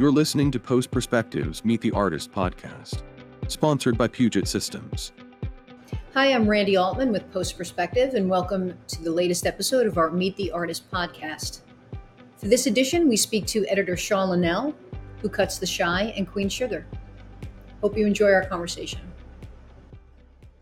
You're listening to Post Perspectives Meet the Artist podcast, sponsored by Puget Systems. Hi, I'm Randy Altman with Post Perspective, and welcome to the latest episode of our Meet the Artist podcast. For this edition, we speak to editor Sean Linal, who cuts The Chi and Queen Sugar. Hope you enjoy our conversation.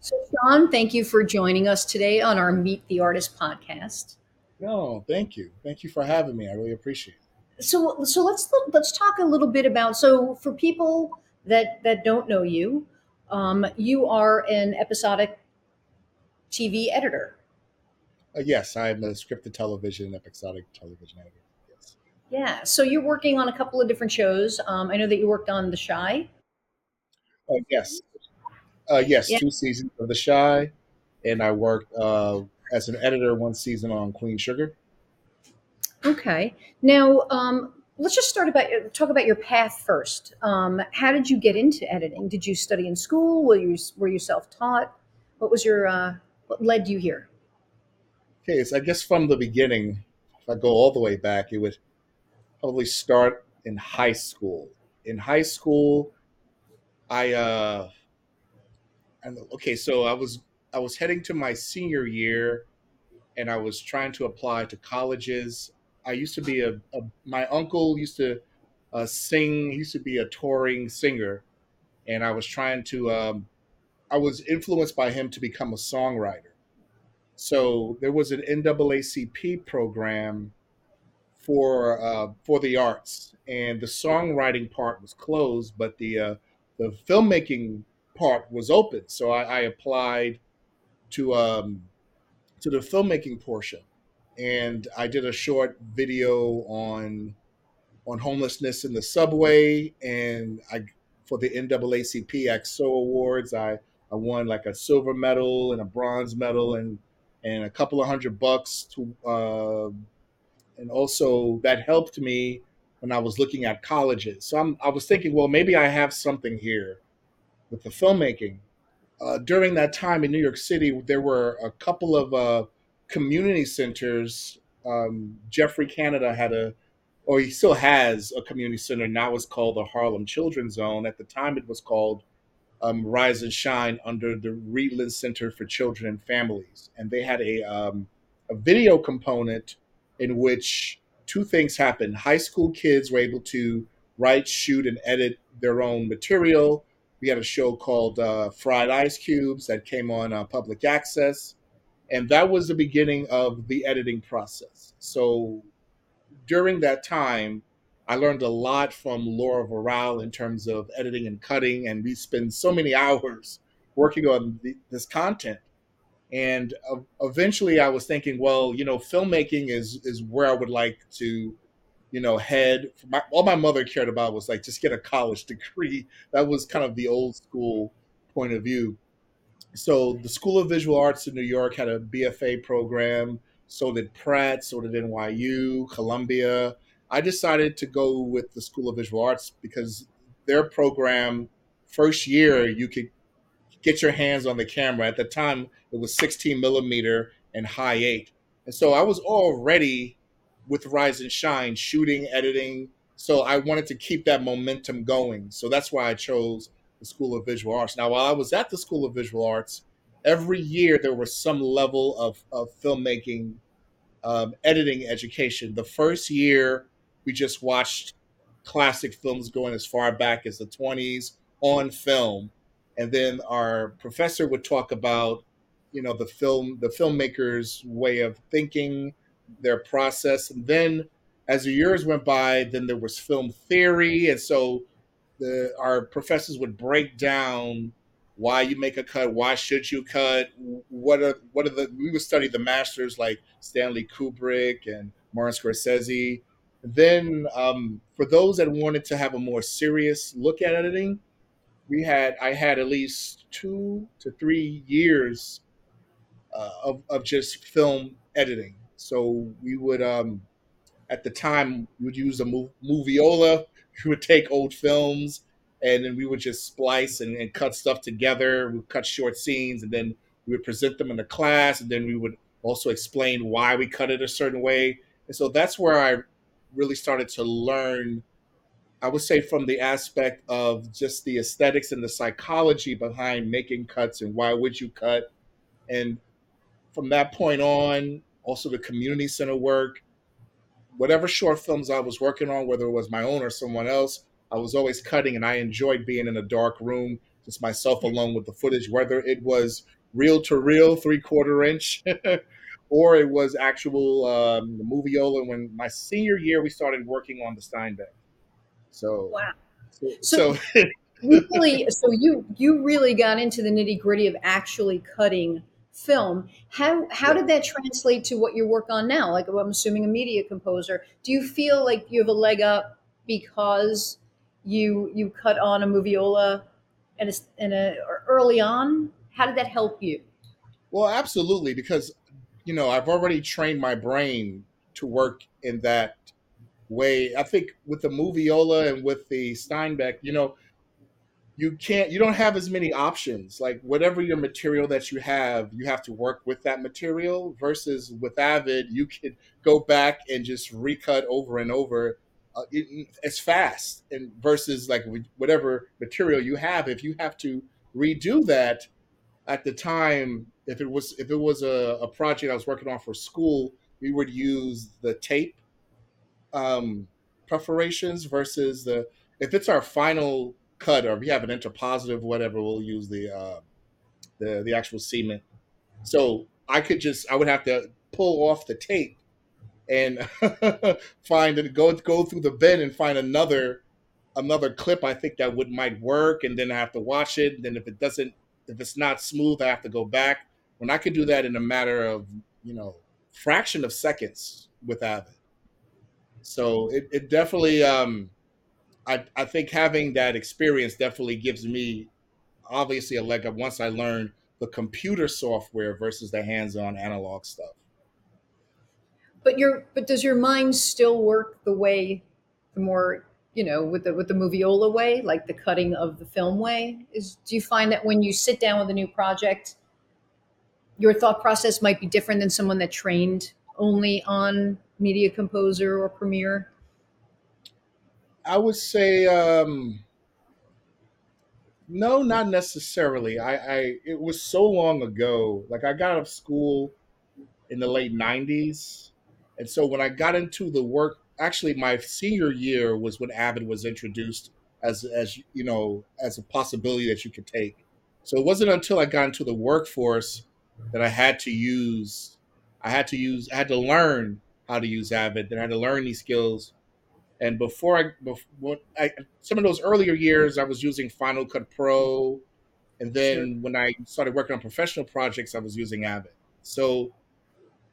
So, Sean, thank you for joining us today on our Meet the Artist podcast. No, thank you. Thank you for having me. I really appreciate it. So, so let's let's talk a little bit about. So, for people that that don't know you, um, you are an episodic TV editor. Uh, yes, I'm a scripted television, episodic television editor. Yes. Yeah. So you're working on a couple of different shows. Um, I know that you worked on The Chi. Uh, yes. Uh, yes, Yeah. two seasons of The Chi, and I worked uh, as an editor one season on Queen Sugar. Okay. Now, um, let's just start about talk about your path first. Um, how did you get into editing? Did you study in school? Were you were you self taught? What was your uh, what led you here? Okay, so I guess from the beginning, if I go all the way back, it would probably start in high school. In high school, I uh, and okay, so I was I was heading to my senior year, and I was trying to apply to colleges. I used to be a, a my uncle used to uh, sing. He used to be a touring singer, and I was trying to. Um, I was influenced by him to become a songwriter. So there was an NAACP program for uh, for the arts, and the songwriting part was closed, but the uh, the filmmaking part was open. So I, I applied to um, to the filmmaking portion, and I did a short video on on homelessness in the subway, and I for the NAACP ACT-SO Awards, I I won like a silver medal and a bronze medal and and a couple of hundred bucks to uh, and also that helped me when I was looking at colleges. So I'm, I was thinking, well, maybe I have something here with the filmmaking. Uh, during that time in New York City, there were a couple of uh, community centers. Um, Geoffrey Canada had a, or he still has a community center. Now it's called the Harlem Children's Zone. At the time, it was called um, Rise and Shine under the Rheedlen Center for Children and Families, and they had a um, a video component in which two things happened. High school kids were able to write, shoot, and edit their own material. We had a show called uh, Fried Ice Cubes that came on uh, public access, and that was the beginning of the editing process. So during that time, I learned a lot from Laura Varal in terms of editing and cutting, and we spend so many hours working on the, this content. And uh, eventually, I was thinking, well, you know, filmmaking is is where I would like to, you know, head. My, all my mother cared about was like just get a college degree. That was kind of the old school point of view. So the School of Visual Arts in New York had a BFA program. So did Pratt. So did NYU, Columbia. I decided to go with the School of Visual Arts because their program, first year, you could get your hands on the camera. At the time, it was 16 millimeter and Hi8. And so I was already with Rise and Shine shooting, editing. So I wanted to keep that momentum going. So that's why I chose the School of Visual Arts. Now, while I was at the School of Visual Arts, every year there was some level of, of filmmaking um, editing education. The first year, we just watched classic films going as far back as the 20s on film. And then our professor would talk about, you know, the film, the filmmaker's way of thinking, their process. And then as the years went by, then there was film theory. And so the, our professors would break down why you make a cut, why should you cut, what are what are the we would study the masters like Stanley Kubrick and Martin Scorsese. Then um, for those that wanted to have a more serious look at editing, we had I had at least two to three years uh, of of just film editing. So we would um, at the time would use a mov- moviola. We would take old films and then we would just splice and, and cut stuff together. We would cut short scenes, and then we would present them in the class, and then we would also explain why we cut it a certain way. And so that's where I really started to learn I would say from the aspect of just the aesthetics and the psychology behind making cuts and why would you cut. And from that point on, also the community center work, whatever short films I was working on, whether it was my own or someone else, I was always cutting and I enjoyed being in a dark room, just myself alone with the footage, whether it was reel to reel, three quarter inch, or it was actual um, moviola. When my senior year, we started working on the Steenbeck. So, Wow. so, So- so really, so you you really got into the nitty gritty of actually cutting film. How how did that translate to what you work on now? Like I'm assuming a media composer. Do you feel like you have a leg up because you you cut on a moviola and a, and a er, early on? How did that help you? Well, absolutely, because you know I've already trained my brain to work in that way. I think with the moviola and with the Steenbeck, you know, you can't, you don't have as many options. Like whatever your material that you have, you have to work with that material. Versus with Avid, you could go back and just recut over and over. Uh, it, it's fast, and versus like whatever material you have, if you have to redo that at the time, if it was if it was a, a project I was working on for school, we would use the tape um, perforations versus the if it's our final cut or if we have an interpositive whatever, we'll use the uh, the the actual cement. So I could just I would have to pull off the tape and find it go go through the bin and find another another clip I think that would might work and then I have to watch it. And then if it doesn't if it's not smooth, I have to go back. When I could do that in a matter of, you know, fraction of seconds with Avid. So it, it definitely um I, I think having that experience definitely gives me obviously a leg up once I learn the computer software versus the hands-on analog stuff. But your but does your mind still work the way the more you know with the with the moviola way, like the cutting of the film way? Is do you find that when you sit down with a new project, your thought process might be different than someone that trained only on Media Composer or Premiere? I would say um no, not necessarily. I, I it was so long ago. Like I got out of school in the late nineties. And so when I got into the work actually my senior year was when Avid was introduced as as you know, as a possibility that you could take. So it wasn't until I got into the workforce that I had to use I had to use I had to learn how to use Avid, then I had to learn these skills and before I, before I, some of those earlier years, I was using Final Cut Pro, and then Sure. when I started working on professional projects, I was using Avid. So,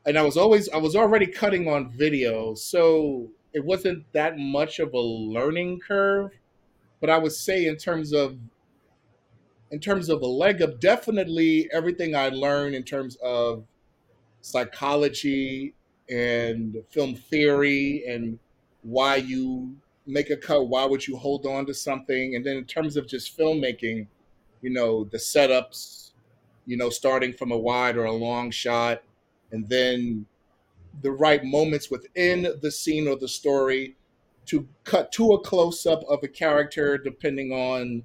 and I was always, I was already cutting on video, so it wasn't that much of a learning curve. But I would say, in terms of, in terms of a leg up, definitely everything I learned in terms of psychology and film theory and why you make a cut, why would you hold on to something, and then in terms of just filmmaking, you know, the setups, you know, starting from a wide or a long shot, and then the right moments within the scene or the story to cut to a close up of a character, depending on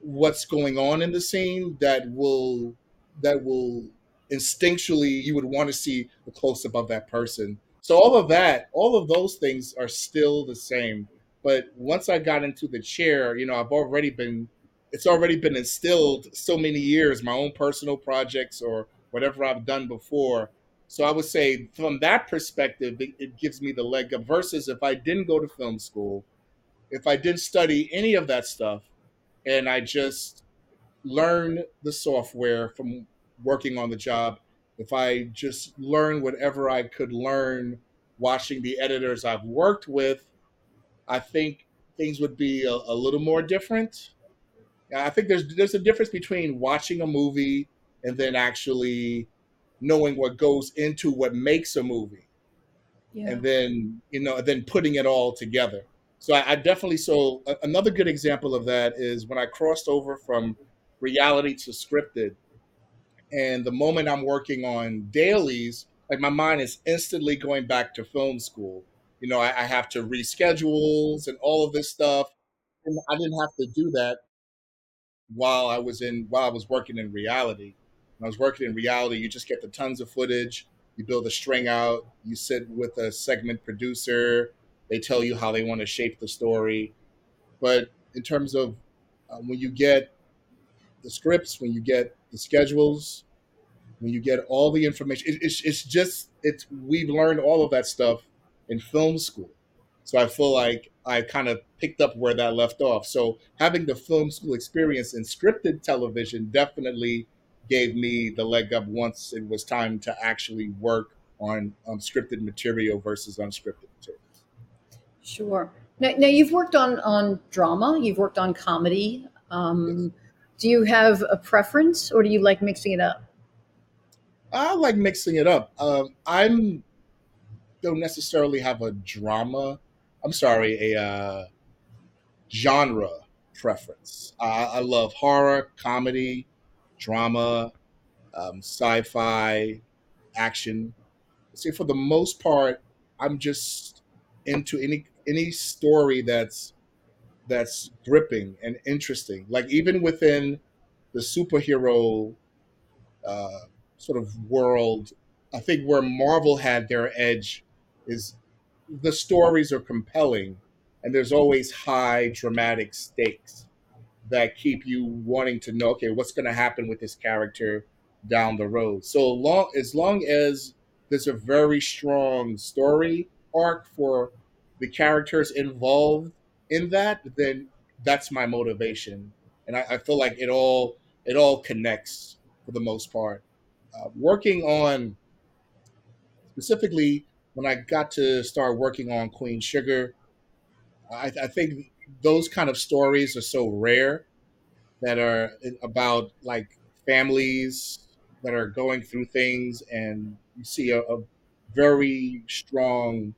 what's going on in the scene that will that will instinctually you would want to see a close up of that person. So all of that, all of those things are still the same. But once I got into the chair, you know, I've already been it's already been instilled so many years, my own personal projects or whatever I've done before. So I would say from that perspective, it, it gives me the leg up versus if I didn't go to film school, if I didn't study any of that stuff, and I just learn the software from working on the job. If I just learn whatever I could learn watching the editors I've worked with, I think things would be a, a little more different. I think there's there's a difference between watching a movie and then actually knowing what goes into what makes a movie Yeah. and then you know then putting it all together so i, I definitely so a- another good example of that is when i crossed over from reality to scripted and the moment i'm working on dailies like my mind is instantly going back to film school you know, I, I have to reschedules and all of this stuff. And I didn't have to do that while I was in while I was working in reality. When I was working in reality, you just get the tons of footage, you build a string out, you sit with a segment producer, they tell you how they want to shape the story. But in terms of um, when you get the scripts, when you get the schedules, when you get all the information, it, it's, it's just it's we've learned all of that stuff in film school. So I feel like I kind of picked up where that left off. So having the film school experience in scripted television definitely gave me the leg up once it was time to actually work on um, scripted material versus unscripted materials. Sure. Now, now you've worked on on drama. You've worked on comedy. Um, yes. Do you have a preference, or do you like mixing it up? I like mixing it up. Um, I'm don't necessarily have a drama. I'm sorry, a uh, genre preference. I, I love horror, comedy, drama, um, sci-fi, action. See, for the most part, I'm just into any any story that's that's gripping and interesting. Like even within the superhero uh, sort of world, I think where Marvel had their edge is the stories are compelling and there's always high dramatic stakes that keep you wanting to know okay what's going to happen with this character down the road? So long as long as there's a very strong story arc for the characters involved in that then that's my motivation. And i, I feel like it all it all connects for the most part uh, working on specifically when I got to start working on Queen Sugar, I, I think those kind of stories are so rare that are about like families that are going through things and you see a, a very strong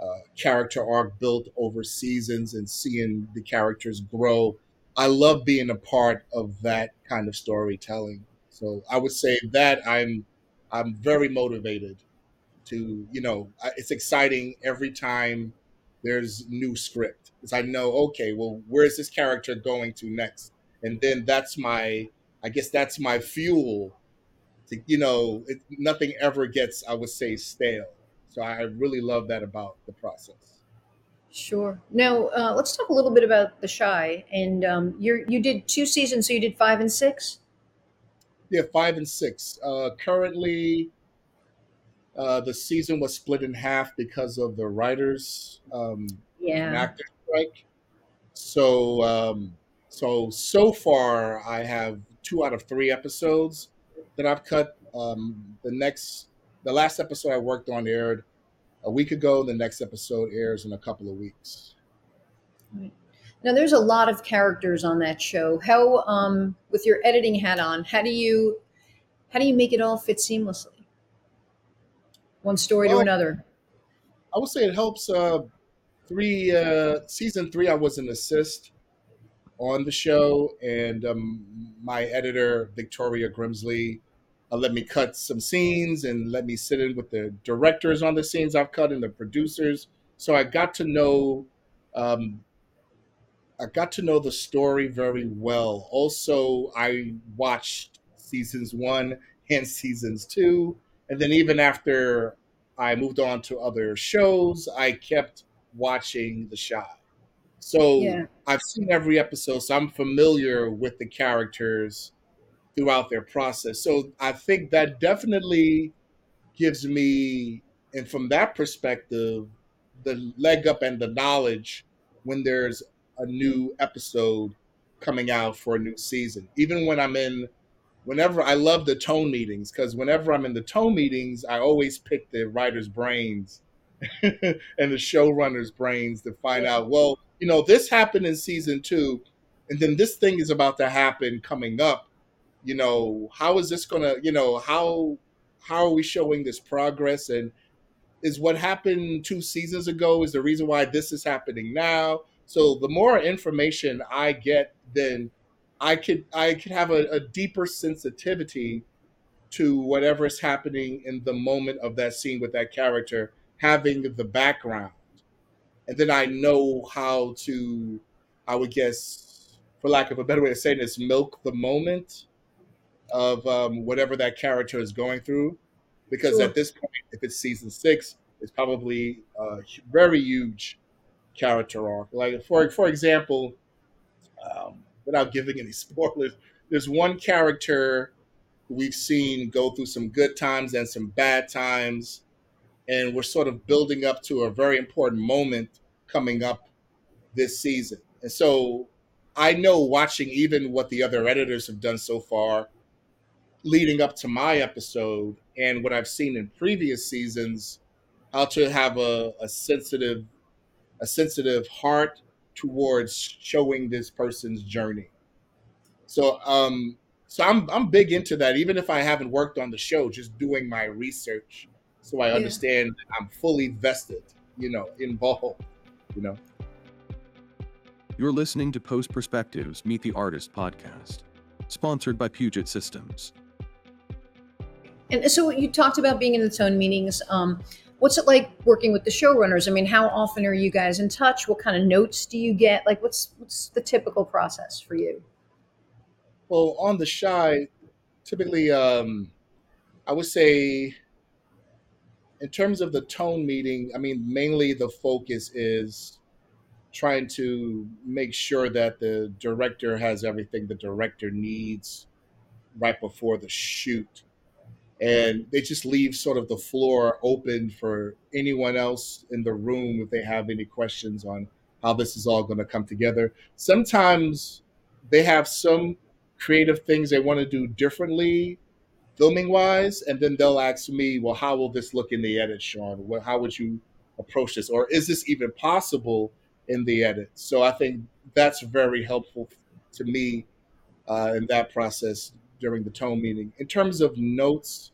uh, character arc built over seasons and seeing the characters grow. I love being a part of that kind of storytelling so i would say that i'm i'm very motivated to you know it's exciting every time there's new script. Because i know okay well where's this character going to next? And then that's my i guess that's my fuel to you know it, nothing ever gets i would say stale. So i really love that about the process. Sure. Now uh, let's talk a little bit about the Chi and um, you you did two seasons so you did five and six yeah five and six uh, currently uh, the season was split in half because of the writers um, yeah. actor strike. So, um, so so far, I have two out of three episodes that I've cut. Um, the next, the last episode I worked on aired a week ago. The next episode airs in a couple of weeks. Right. Now, there's a lot of characters on that show. How, um, with your editing hat on, how do you, how do you make it all fit seamlessly? one story well, to another? I would say it helps. Uh, three uh, season three, I was an assist on the show, and um, my editor Victoria Grimsley uh, let me cut some scenes and let me sit in with the directors on the scenes I've cut and the producers. So I got to know. Um, I got to know the story very well. Also, I watched seasons one and seasons two and then even after I moved on to other shows, I kept watching The Chi. So yeah. I've seen every episode, so I'm familiar with the characters throughout their process. So I think that definitely gives me, and from that perspective, the leg up and the knowledge when there's a new episode coming out for a new season. Even when I'm in whenever I love the tone meetings because whenever I'm in the tone meetings, I always pick the writer's brains and the showrunner's brains to find out, well, you know, this happened in season two, and then this thing is about to happen coming up. You know, how is this gonna, you know, how how are we showing this progress and is what happened two seasons ago is the reason why this is happening now. So the more information I get, then I could I could have a, a deeper sensitivity to whatever is happening in the moment of that scene with that character having the background, and then I know how to, I would guess, for lack of a better way of saying this, milk the moment of um, whatever that character is going through. Because Sure. at this point, if it's season six, it's probably a very huge character arc. Like for for example, um, without giving any spoilers, there's one character we've seen go through some good times and some bad times, and we're sort of building up to a very important moment coming up this season. And so I know watching even what the other editors have done so far, leading up to my episode, and what I've seen in previous seasons, how to have a, a sensitive a sensitive heart towards showing this person's journey. So um so I'm I'm big into that even if I haven't worked on the show just doing my research so I Yeah. understand that I'm fully vested, you know, involved, you know. You're listening to Post Perspectives Meet the Artist podcast, sponsored by Puget Systems. And so you talked about being in the tone meetings. Um, what's it like working with the showrunners? I mean, how often are you guys in touch? What kind of notes do you get? Like, what's what's the typical process for you? Well, on the Chi, typically um I would say in terms of the tone meeting, I mean mainly the focus is trying to make sure that the director has everything the director needs right before the shoot. And they just leave sort of the floor open for anyone else in the room if they have any questions on how this is all going to come together. Sometimes they have some creative things they want to do differently filming wise and then they'll ask me well how will this look in the edit sean? What, how would you approach this? Or is this even possible in the edit? So i think that's very helpful to me uh, in that process during the tone meeting. In terms of notes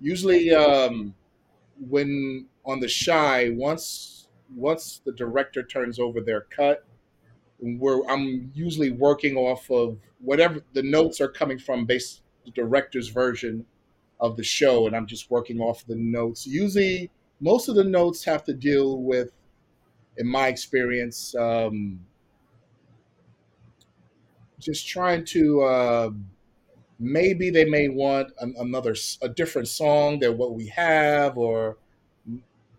usually um, when on the Chi once once the director turns over their cut where i'm usually working off of whatever the notes are coming from based the director's version of the show and i'm just working off the notes. Usually most of the notes have to deal with in my experience um, just trying to uh, maybe they may want an, another a different song than what we have or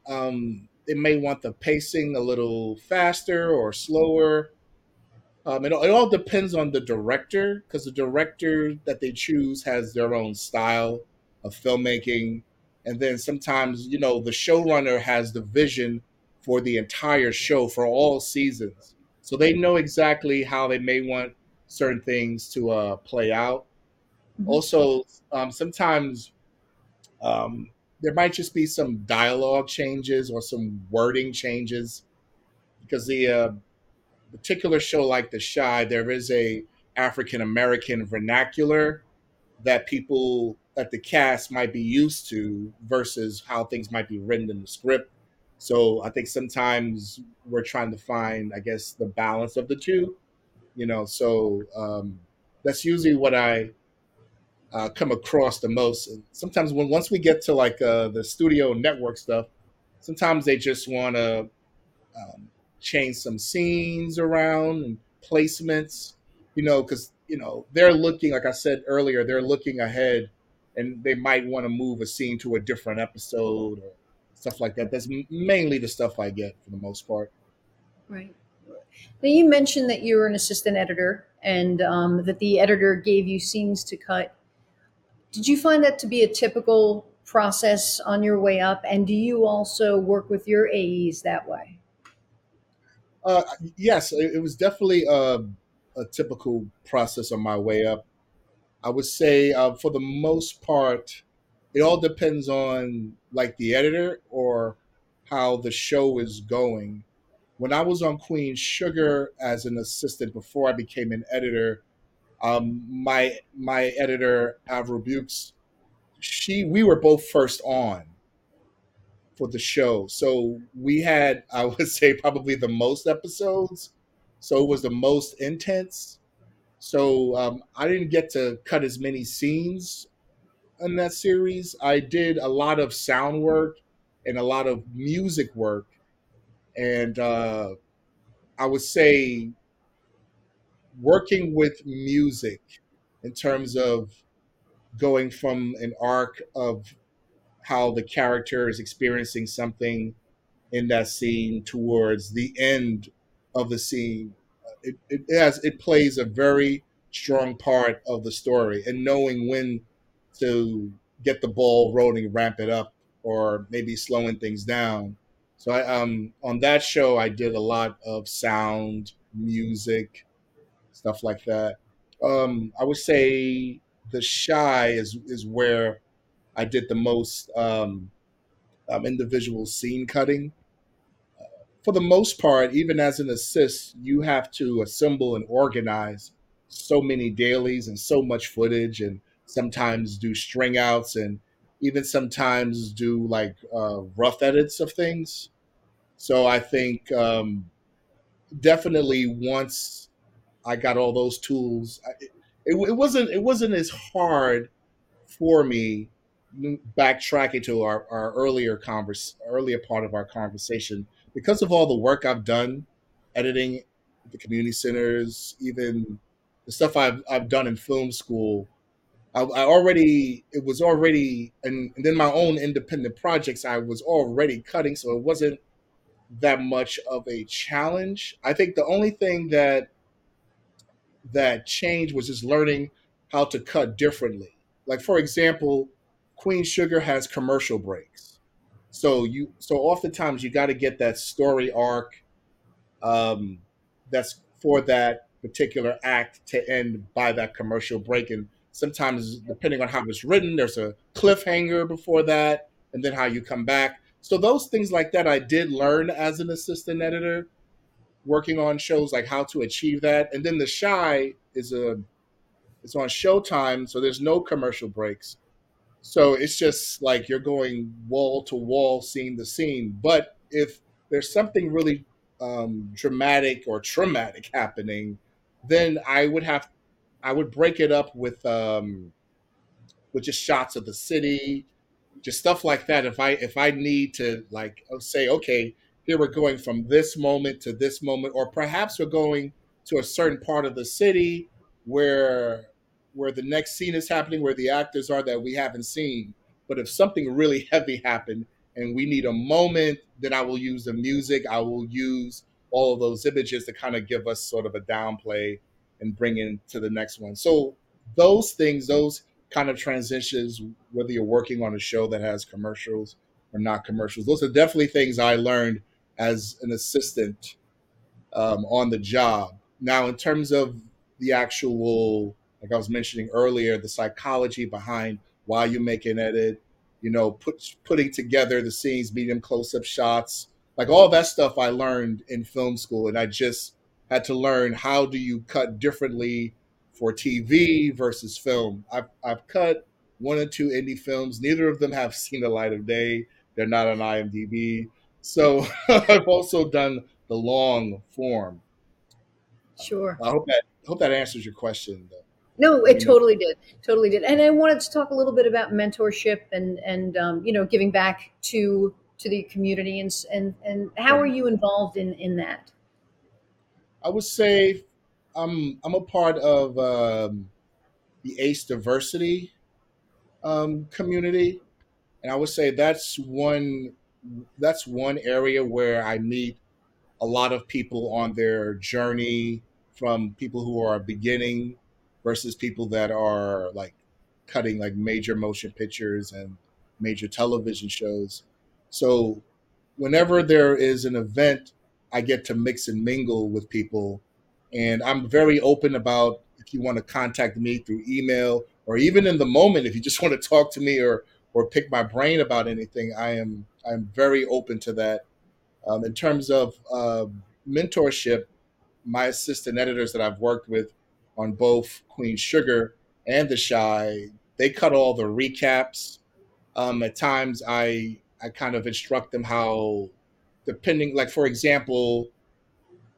um, they may want the pacing a little faster or slower um, it, all- it all depends on the director because the director that they choose has their own style of filmmaking. And then sometimes, you know, the showrunner has the vision for the entire show for all seasons. So they know exactly how they may want certain things to uh, play out. Mhm. Also, um, sometimes um, there might just be some dialogue changes or some wording changes because the uh, particular show like The Chi, there is a African American vernacular that people that the cast might be used to versus how things might be written in the script. So I think sometimes we're trying to find, I guess, the balance of the two. You know, so um, that's usually what I uh, come across the most. And sometimes when once we get to like uh, the studio network stuff, sometimes they just want to um, change some scenes around and placements, you know, because you know they're looking, like I said earlier, they're looking ahead, and they might want to move a scene to a different episode or stuff like that. That's mainly the stuff I get for the most part. Right. Now you mentioned that you were an assistant editor and um, that the editor gave you scenes to cut. Did you find that to be a typical process on your way up? And do you also work with your AEs that way? Uh, yes, it, was definitely a, a typical process on my way up. I would say, uh, for the most part, it all depends on like the editor or how the show is going. When I was on Queen Sugar as an assistant before I became an editor, um, my my editor Avril Beukes, she we were both first on for the show, so we had I would say probably the most episodes, so it was the most intense. So um, I didn't get to cut as many scenes in that series. I did a lot of sound work and a lot of music work. And uh, I would say working with music in terms of going from an arc of how the character is experiencing something in that scene towards the end of the scene. It, it has it plays a very strong part of the story and knowing when to get the ball rolling, ramp it up, or maybe slowing things down. So I um on that show I did a lot of sound, music, stuff like that. Um, I would say the Chi is is where I did the most um, um, individual scene cutting. For the most part, even as an assist, you have to assemble and organize so many dailies and so much footage, and sometimes do string outs and even sometimes do like uh, rough edits of things. So I think um, definitely once I got all those tools, it, it wasn't it wasn't as hard for me backtracking to our, our earlier converse earlier part of our conversation because of all the work I've done editing the community centers, even the stuff I've I've done in film school. I, I already it was already and, and then my own independent projects I was already cutting, so it wasn't that much of a challenge. I think the only thing that that changed was just learning how to cut differently. Like for example, Queen Sugar has commercial breaks. So you so oftentimes you got to get that story arc um, that's for that particular act to end by that commercial break. And sometimes, depending on how it's written, there's a cliffhanger before that, and then how you come back. So those things like that, I did learn as an assistant editor, working on shows like how to achieve that. And then the Chi is a it's on Showtime, so there's no commercial breaks. So it's just like you're going wall to wall, seeing the scene. But if there's something really um, dramatic or traumatic happening, then I would have, I would break it up with, um, with just shots of the city, just stuff like that. If I if I need to like say, okay, here we're going from this moment to this moment, or perhaps we're going to a certain part of the city where where the next scene is happening, where the actors are that we haven't seen. But if something really heavy happened and we need a moment, then I will use the music. I will use all of those images to kind of give us sort of a downplay and bring into the next one. So those things, those kind of transitions, whether you're working on a show that has commercials or not commercials, those are definitely things I learned as an assistant um, on the job. Now, in terms of the actual like I was mentioning earlier, the psychology behind why you make an edit, you know, put, putting together the scenes, medium close up shots, like all that stuff I learned in film school. And I just had to learn how do you cut differently for TV versus film. I've, I've cut one or two indie films. Neither of them have seen the light of day. They're not on IMDb. So I've also done the long form. Sure. I hope that hope that answers your question. Though. No, it totally did, totally did. And I wanted to talk a little bit about mentorship and and um, you know giving back to to the community and and and how are you involved in in that? I would say I'm I'm a part of um, the ACE diversity um, community, and I would say that's one that's one area where I meet a lot of people on their journey from people who are beginning versus people that are like cutting like major motion pictures and major television shows. So whenever there is an event, I get to mix and mingle with people. And I'm very open about if you want to contact me through email or even in the moment, if you just want to talk to me or or pick my brain about anything, I am I'm very open to that. Um, in terms of uh, mentorship, my assistant editors that I've worked with on both Queen Sugar and The Chi, They cut all the recaps. Um, at times, I I kind of instruct them how, depending, like for example,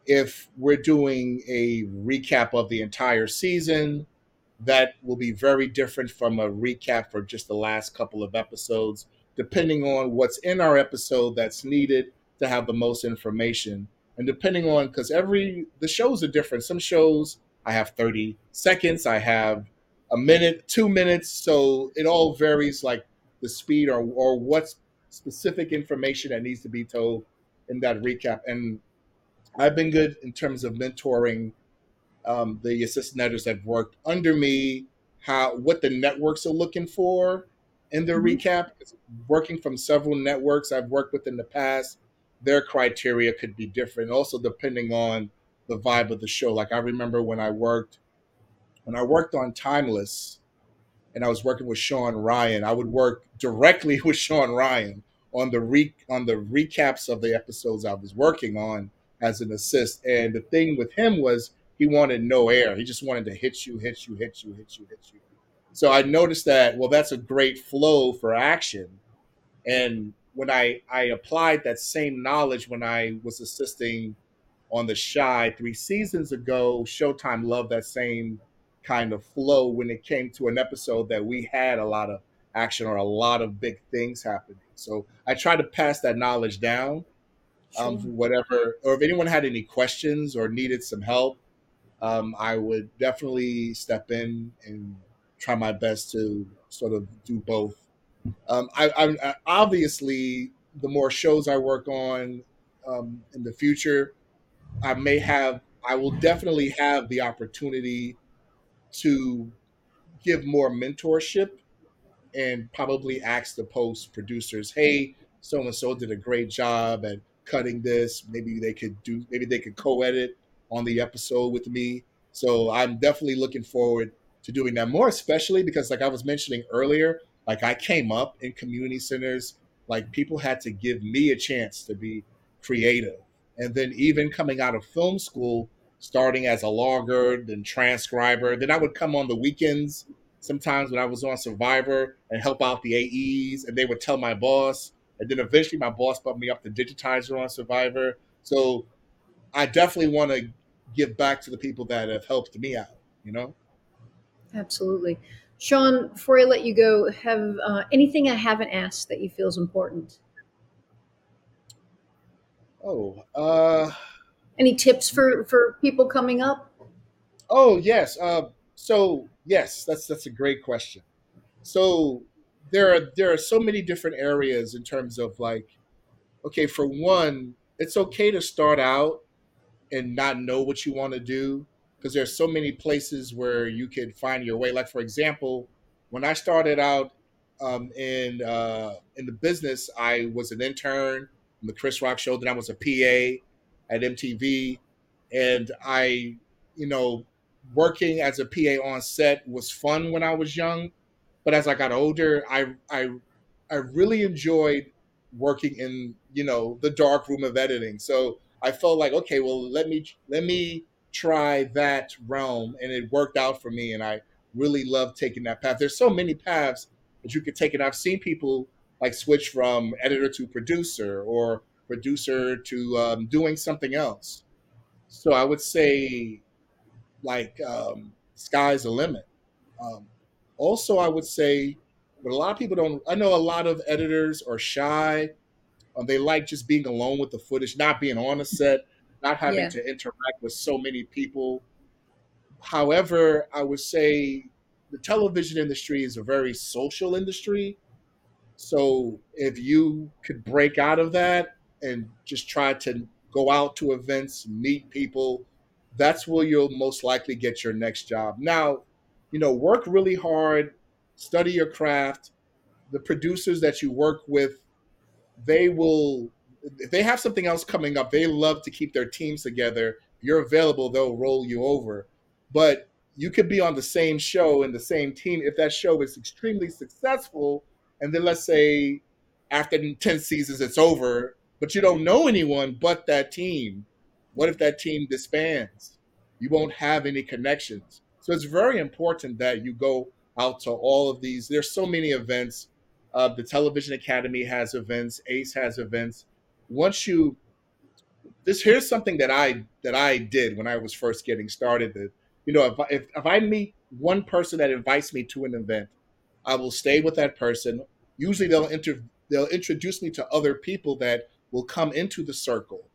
if we're doing a recap of the entire season, that will be very different from a recap for just the last couple of episodes. depending on what's in our episode that's needed to have the most information. And depending on, because every, the shows are different. Some shows I have 30 seconds, I have a minute, two minutes. So it all varies like the speed or, or what's specific information that needs to be told in that recap. And I've been good in terms of mentoring um, the assistant editors that worked under me, how what the networks are looking for in their mm-hmm. recap. Working from several networks I've worked with in the past, their criteria could be different. Also, depending on the vibe of the show. Like I remember when I worked when I worked on Timeless, and I was working with Shawn Ryan. I would work directly with Shawn Ryan on the re- on the recaps of the episodes I was working on as an assist. And the thing with him was he wanted no air. He just wanted to hit you, hit you, hit you, hit you, hit you. So I noticed that well, that's a great flow for action. And when I I applied that same knowledge when I was assisting on the Chi three seasons ago, Showtime loved that same kind of flow when it came to an episode that we had a lot of action or a lot of big things happening. So I try to pass that knowledge down. Um, whatever, or if anyone had any questions or needed some help, um, I would definitely step in and try my best to sort of do both. Um, I, I, obviously the more shows I work on um, in the future, I may have, I will definitely have the opportunity to give more mentorship and probably ask the post producers, hey, so and so did a great job at cutting this. Maybe they could do, maybe they could co edit on the episode with me. So I'm definitely looking forward to doing that more, especially because, like I was mentioning earlier, like I came up in community centers, like people had to give me a chance to be creative. And then even coming out of film school, starting as a logger, then transcriber. Then I would come on the weekends sometimes when I was on Survivor and help out the AEs, and they would tell my boss. And then eventually my boss bumped me up to digitizer on Survivor. So I definitely want to give back to the people that have helped me out, you know? Absolutely. Sean, before I let you go, have uh, anything I haven't asked that you feel is important? Oh, uh, any tips for for people coming up? Oh yes. Uh, so yes, that's that's a great question. So there are there are so many different areas in terms of like, okay, for one, it's okay to start out and not know what you want to do because there's so many places where you could find your way. Like for example, when I started out um, in uh, in the business, I was an intern on the Chris Rock show. Then I was a PA at MTV, and I, you know, working as a PA on set was fun when I was young, but as I got older, I I I really enjoyed working in you know the dark room of editing. So I felt like okay, well let me let me try that realm, and it worked out for me, and I really love taking that path. There's so many paths that you could take, and I've seen people like switch from editor to producer or producer to um, doing something else. So I would say, like, um, sky's the limit. Um, also, I would say, but a lot of people don't. I know a lot of editors are shy. Um, they like just being alone with the footage, not being on a set, not having yeah. to interact with so many people. However, I would say the television industry is a very social industry. So if you could break out of that and just try to go out to events, meet people, that's where you'll most likely get your next job. Now, you know, work really hard, study your craft. The producers that you work with, they will, if they have something else coming up, they love to keep their teams together. You're available, they'll roll you over. But you could be on the same show and the same team if that show is extremely successful. And then let's say after 10 seasons, it's over but you don't know anyone but that team. What if that team disbands? You won't have any connections. So it's very important that you go out to all of these. There's so many events. Uh, the Television Academy has events. ACE has events. Once you, this here's something that I that I did when I was first getting started. That you know, if if, if I meet one person that invites me to an event, I will stay with that person. Usually they'll inter, they'll introduce me to other people that will come into the circle.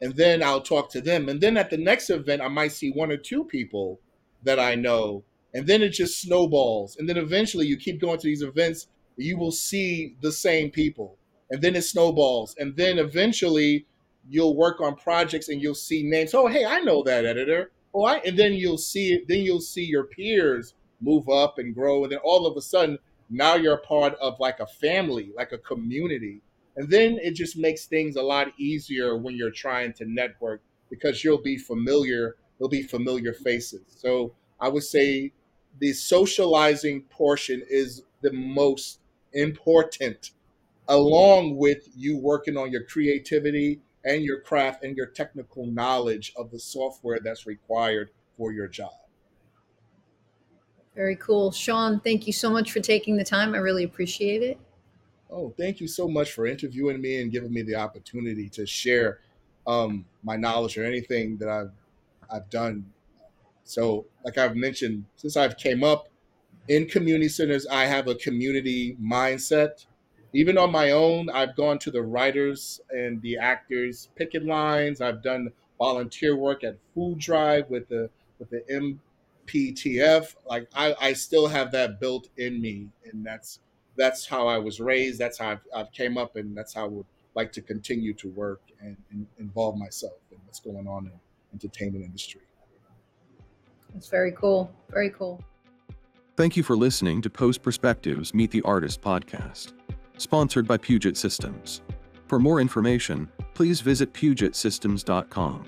And then I'll talk to them. And then at the next event, I might see one or two people that I know. And then it just snowballs. And then eventually you keep going to these events, you will see the same people. And then it snowballs. And then eventually you'll work on projects and you'll see names. Oh, hey, I know that editor. Oh, I, and then you'll see it. Then you'll see your peers move up and grow. And then all of a sudden, now you're a part of like a family, like a community. And then it just makes things a lot easier when you're trying to network because you'll be familiar, there'll be familiar faces. So I would say the socializing portion is the most important, along with you working on your creativity and your craft and your technical knowledge of the software that's required for your job. Very cool. Sean, thank you so much for taking the time. I really appreciate it. Oh, thank you so much for interviewing me and giving me the opportunity to share um, my knowledge or anything that I've I've done. So, like I've mentioned, since I've came up in community centers, I have a community mindset. Even on my own, I've gone to the writers and the actors picket lines. I've done volunteer work at Food Drive with the with the MPTF. Like I, I still have that built in me, and that's that's how I was raised. That's how I've, I've came up, and that's how I would like to continue to work and, and involve myself in what's going on in entertainment industry. That's very cool. Very cool. Thank you for listening to Post Perspectives Meet the Artist podcast, sponsored by Puget Systems. For more information, please visit pugetsystems.com.